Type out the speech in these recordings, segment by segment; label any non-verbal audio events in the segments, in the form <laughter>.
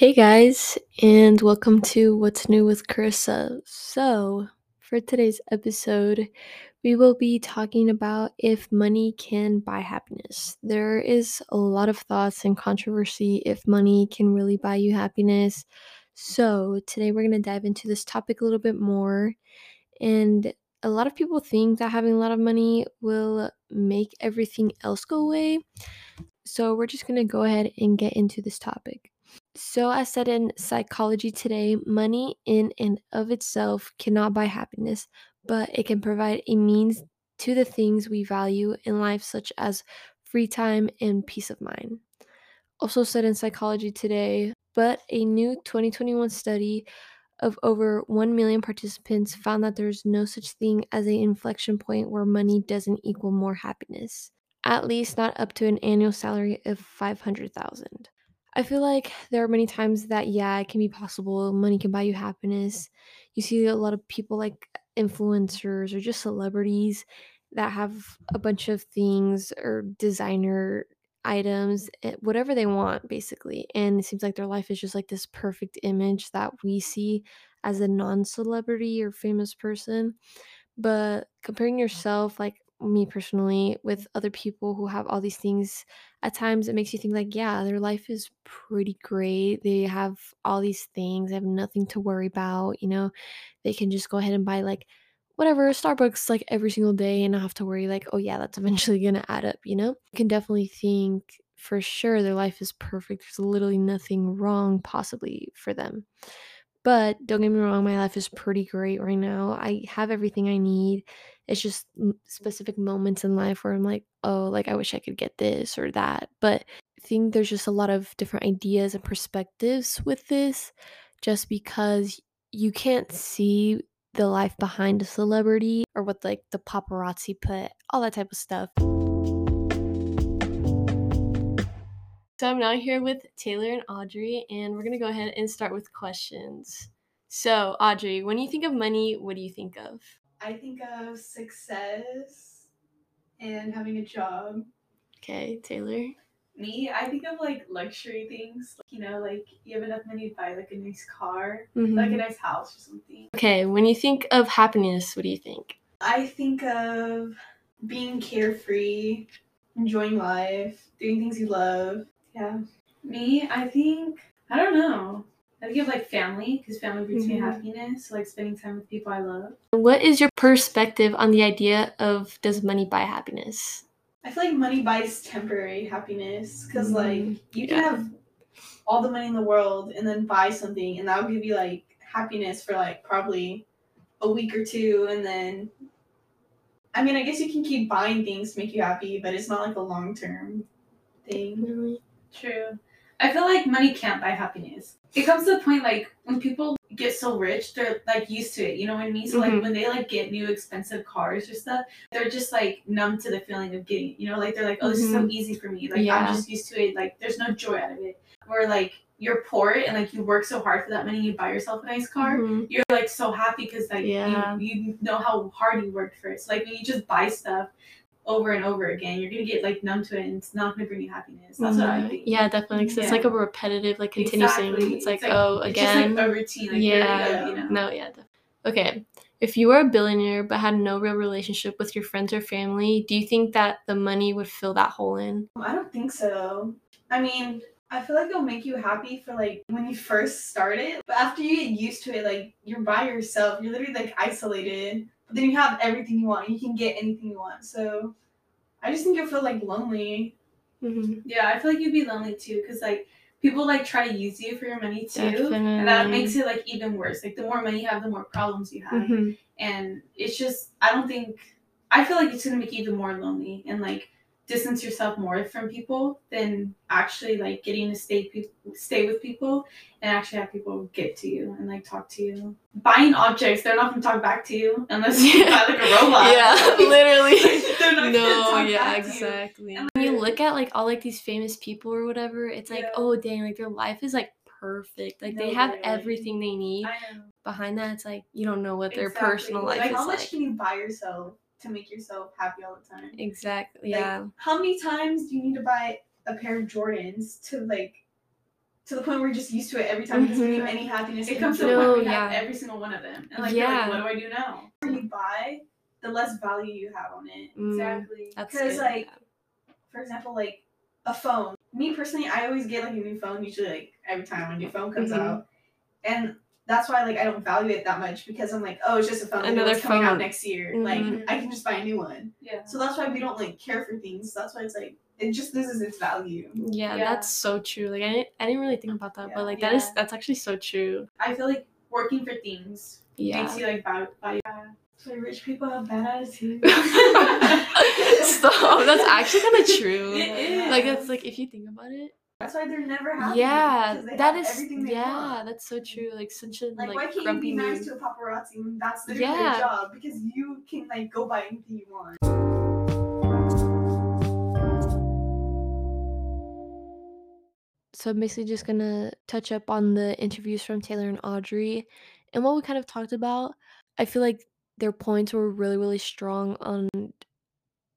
Hey guys, and welcome to What's New with Carissa. So, for today's episode, we will be talking about if money can buy happiness. There is a lot of thoughts and controversy if money can really buy you happiness. So, today we're going to dive into this topic a little bit more. And a lot of people think that having a lot of money will make everything else go away. So, we're just going to go ahead and get into this topic. So, as said in Psychology Today, money in and of itself cannot buy happiness, but it can provide a means to the things we value in life, such as free time and peace of mind. Also, said in Psychology Today, but a new 2021 study of over 1 million participants found that there's no such thing as an inflection point where money doesn't equal more happiness, at least not up to an annual salary of 500,000. I feel like there are many times that, yeah, it can be possible. Money can buy you happiness. You see a lot of people like influencers or just celebrities that have a bunch of things or designer items, eh, whatever they want, basically. And it seems like their life is just like this perfect image that we see as a non celebrity or famous person. But comparing yourself, like me personally, with other people who have all these things, at times it makes you think, like, yeah, their life is pretty great. They have all these things, they have nothing to worry about. You know, they can just go ahead and buy, like, whatever, Starbucks, like, every single day and not have to worry, like, oh, yeah, that's <laughs> eventually to add up, you know? You can definitely think for sure their life is perfect. There's literally nothing wrong, possibly, for them. But don't get me wrong, my life is pretty great right now. I have everything I need. It's just specific moments in life where I'm like, oh, like I wish I could get this or that. But I think there's just a lot of different ideas and perspectives with this just because you can't see the life behind a celebrity or what like the paparazzi put, all that type of stuff. So I'm now here with Taylor and Audrey, and we're gonna go ahead and start with questions. So, Audrey, when you think of money, what do you think of? I think of success and having a job. Okay, Taylor. Me, I think of like luxury things. You know, like you have enough money to buy like a nice car, Mhm. like a nice house or something. Okay, when you think of happiness, what do you think? I think of being carefree, enjoying life, doing things you love. Yeah. Me, I think I don't know. I think of like family because family brings me Mhm. happiness. Like spending time with people I love. What is your perspective on the idea of does money buy happiness? I feel like money buys temporary happiness because like Mm, you can yeah. have all the money in the world and then buy something and that will give you like happiness for like probably a week or two and then I mean I guess you can keep buying things to make you happy but it's not like a long term thing. Really? True. I feel like money can't buy happiness. It comes to the point like when people get so rich, they're like used to it. You know what I mean? So like when they like get new expensive cars or stuff, they're just like numb to the feeling of getting. You know, like they're like, oh, this is so easy for me. Like Yeah. I'm just used to it. Like there's no joy out of it. Where like you're poor and like you work so hard for that money, you buy yourself a nice car. Mhm. You're like so happy because like Yeah. you, you know how hard you worked for it. So like when you just buy stuff over and over again, you're gonna get like numb to it and it's not gonna bring you happiness. That's what I Mhm. think. Yeah, definitely. 'cause it's Yeah. like a repetitive, like continuous thing. It's like, It's like- oh, It's again. just like a routine. Like yeah. uh, you know. No, yeah. def- Okay. If you were a billionaire but had no real relationship with your friends or family, do you think that the money would fill that hole in? I don't think so. I mean, I feel like it'll make you happy for like when you first start it, but after you get used to it, like you're by yourself, you're literally like isolated. But then you have everything you want. You can get anything you want. So I just think you'll feel like lonely. Mhm. Yeah, I feel like you'd be lonely too, because like people like try to use you for your money too, and that makes it like even worse. Like the more money you have, the more problems you have, Mhm. and it's just I don't think I feel like it's gonna make you even more lonely and like distance yourself more from people than actually like getting to stay pe- stay with people and actually have people get to you and like talk to you. Buying objects, they're not gonna talk back to you unless you <laughs> buy like a robot. Yeah, <laughs> literally. <laughs> they're not no, talk yeah, back to you. exactly. And when you look at like all like these famous people or whatever, it's like, Yeah. oh dang, like their life is like perfect. Like they have literally. everything they need. I know. Behind that, it's like you don't know what their Exactly. personal life like, is how much like. can you buy yourself to make yourself happy all the time? Exactly. Like, Yeah. How many times do you need to buy a pair of Jordans to like to the point where you're just used to it every time mm-hmm. it's giving you any happiness. It comes to the point where you have every single one of them. And like, yeah. Like, what do I do now? The you buy, the less value you have on it. Mm, exactly. Because like, for example, like a phone. Me personally, I always get like a new phone. Usually, like every time a new phone comes mm-hmm. out, and that's why like I don't value it that much because I'm like, oh, it's just a phone. Another phone coming out next year. Mm-hmm. Like I can just buy a new one. Yeah. So that's why we don't like care for things. That's why it's like it just loses its value. Yeah, yeah. that's so true. Like I didn't, I didn't really think about that, yeah. but like that yeah. is that's actually so true. I feel like working for things yeah. makes you like value. value. So rich people have bad attitudes. <laughs> Stop. That's actually kind of <laughs> true. It is. Like it's like if you think about it, that's why they're never happy. Yeah, that is. yeah, want. that's so true. Like such a like. like why can't you be nice to a paparazzi when that's literally yeah. their job? Because you can like go buy anything you want. So I'm basically just gonna touch up on the interviews from Taylor and Audrey, and what we kind of talked about. I feel like their points were really really strong on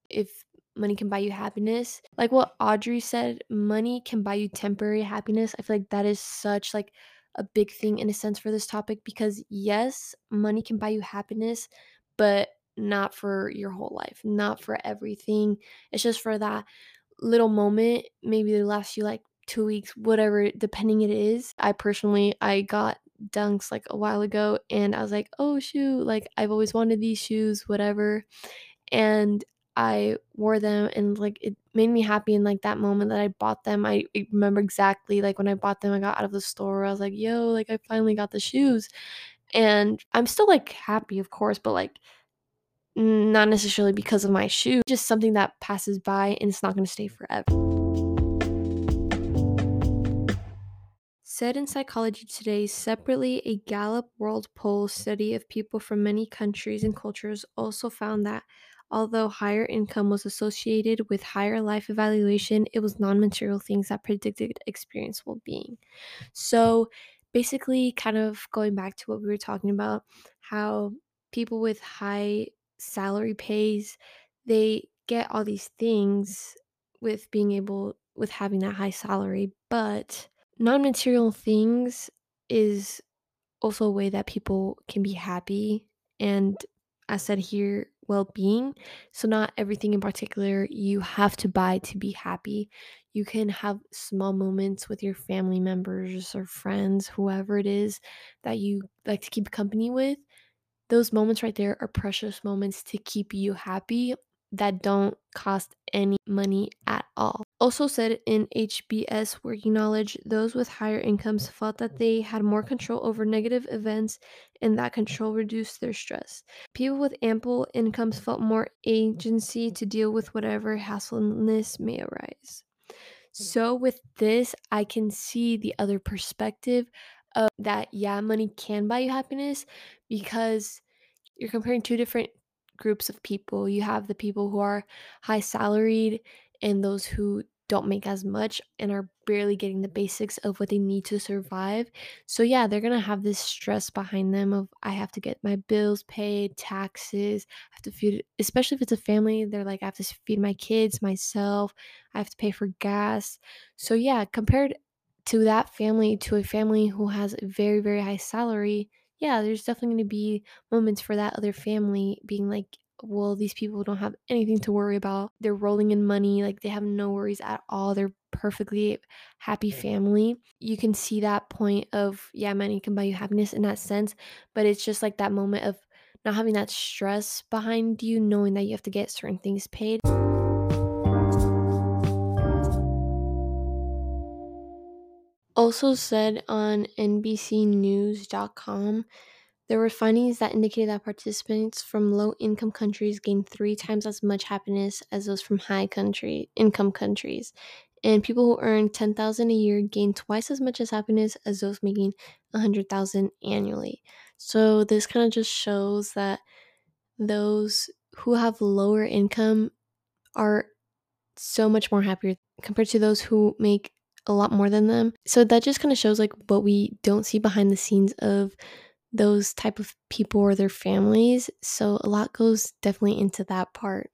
if money can buy you happiness. Like what Audrey said, money can buy you temporary happiness. I feel like that is such like a big thing in a sense for this topic because yes, money can buy you happiness, but not for your whole life, not for everything. It's just for that little moment, maybe it lasts you like 2 weeks, whatever depending it is. I personally I got dunks like a while ago and I was like, "Oh shoot, like I've always wanted these shoes, whatever." And I wore them and like it made me happy in like that moment that I bought them. I remember exactly like when I bought them, I got out of the store. I was like, yo, like I finally got the shoes. And I'm still like happy, of course, but like not necessarily because of my shoe, just something that passes by and it's not going to stay forever. Said in Psychology Today, separately, a Gallup World Poll study of people from many countries and cultures also found that Although higher income was associated with higher life evaluation, it was non material things that predicted experience well being. So, basically, kind of going back to what we were talking about, how people with high salary pays, they get all these things with being able, with having that high salary, but non material things is also a way that people can be happy and as said here, well being. So, not everything in particular you have to buy to be happy. You can have small moments with your family members or friends, whoever it is that you like to keep company with. Those moments right there are precious moments to keep you happy that don't cost any money at all. Also said in HBS Working Knowledge, those with higher incomes felt that they had more control over negative events and that control reduced their stress. People with ample incomes felt more agency to deal with whatever hassleness may arise. So, with this, I can see the other perspective of that, yeah, money can buy you happiness because you're comparing two different groups of people. You have the people who are high salaried and those who don't make as much and are barely getting the basics of what they need to survive. So yeah, they're going to have this stress behind them of I have to get my bills paid, taxes, I have to feed especially if it's a family, they're like I have to feed my kids, myself, I have to pay for gas. So yeah, compared to that family to a family who has a very very high salary, yeah, there's definitely going to be moments for that other family being like, well, these people don't have anything to worry about. They're rolling in money, like they have no worries at all. They're perfectly happy family. You can see that point of, yeah, money can buy you happiness in that sense, but it's just like that moment of not having that stress behind you, knowing that you have to get certain things paid. Also said on NBCNews.com, there were findings that indicated that participants from low income countries gained three times as much happiness as those from high country income countries. And people who earn 10,000 a year gain twice as much as happiness as those making 100,000 annually. So this kind of just shows that those who have lower income are so much more happier compared to those who make a lot more than them. So that just kind of shows like what we don't see behind the scenes of those type of people or their families. So a lot goes definitely into that part.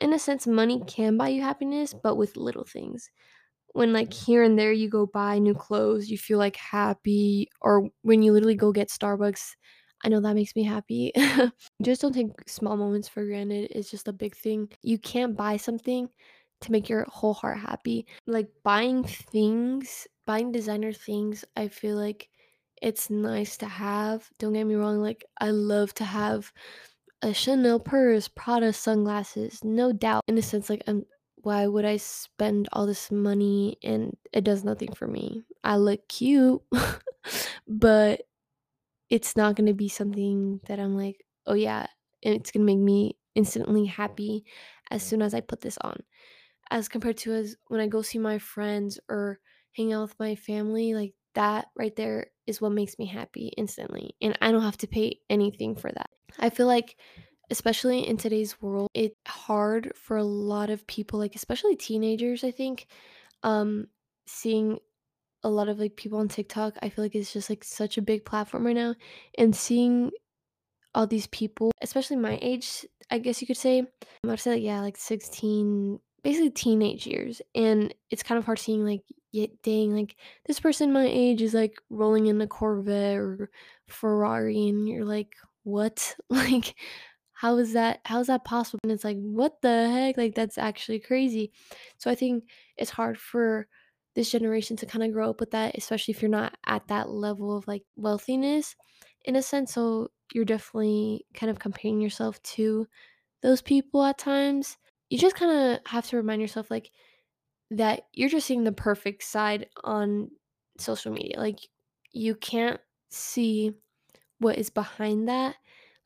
In a sense, money can buy you happiness, but with little things. When, like, here and there you go buy new clothes, you feel, like, happy, or when you literally go get Starbucks, I know that makes me happy. <laughs> Just don't take small moments for granted, it's just a big thing. You can't buy something to make your whole heart happy. Like, buying things, buying designer things, I feel like it's nice to have. Don't get me wrong, like, I love to have a Chanel purse, Prada sunglasses, no doubt. In a sense, like, um, why would I spend all this money and it does nothing for me? I look cute, <laughs> but it's not gonna be something that I'm like, "Oh, yeah, it's gonna make me instantly happy as soon as I put this on." As compared to as when I go see my friends or hang out with my family, like, that right there is what makes me happy instantly, and I don't have to pay anything for that. I feel like, especially in today's world, it's hard for a lot of people, like, especially teenagers, I think, um, seeing a lot of, like, people on TikTok, I feel like it's just, like, such a big platform right now, and seeing all these people, especially my age, I guess you could say, to say, like, yeah, like 16, basically teenage years, and it's kind of hard seeing, like, yeah, dang, like, this person my age is, like, rolling in a Corvette or Ferrari, and you're like, "What?" <laughs> Like, how is that how is that possible? And it's like, "What the heck?" Like, that's actually crazy. So I think it's hard for this generation to kinda grow up with that, especially if you're not at that level of, like, wealthiness in a sense, so you're definitely kind of comparing yourself to those people at times. You just kinda have to remind yourself, like, that you're just seeing the perfect side on social media, like, you can't see what is behind that,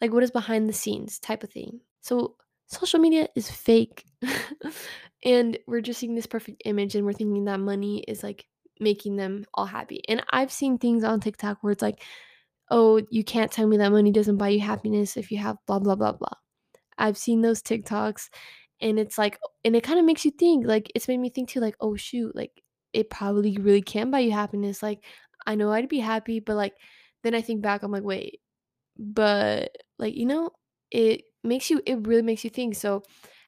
like, what is behind the scenes type of thing. So, social media is fake, <laughs> and we're just seeing this perfect image, and we're thinking that money is, like, making them all happy, and I've seen things on TikTok where it's like, "Oh, you can't tell me that money doesn't buy you happiness if you have blah, blah, blah, blah." I've seen those TikToks, and it's like and it kinda makes you think, like, it's made me think too, like, "Oh, shoot, like, it probably really can buy you happiness." Like, I know I'd be happy, but, like, then I think back, I'm like, "Wait." But, like, you know, it makes you it really makes you think, so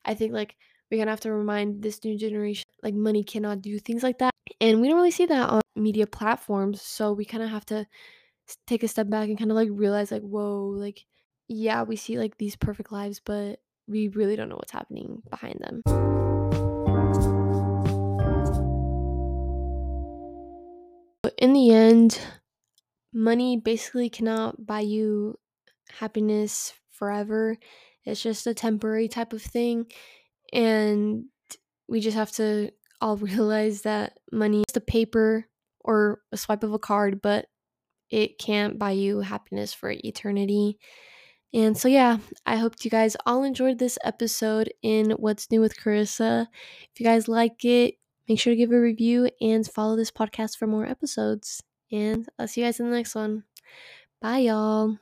I think, like, we're gonna have to remind this new generation, like, money cannot do things like that, and we don't really see that on media platforms, so we kinda have to take a step back and kinda, like, realize, like, "Whoa," like, yeah, we see, like, these perfect lives, but we really don't know what's happening behind them. In the end, money basically cannot buy you happiness forever. It's just a temporary type of thing, and we just have to all <laughs> realize that money is a paper or a swipe of a card, but it can't buy you happiness for eternity. And so, yeah, I hope you guys all enjoyed this episode in What's New with Carissa. If you guys like it, make sure to give a review and follow this podcast for more episodes. And I'll see you guys in the next one. Bye, y'all.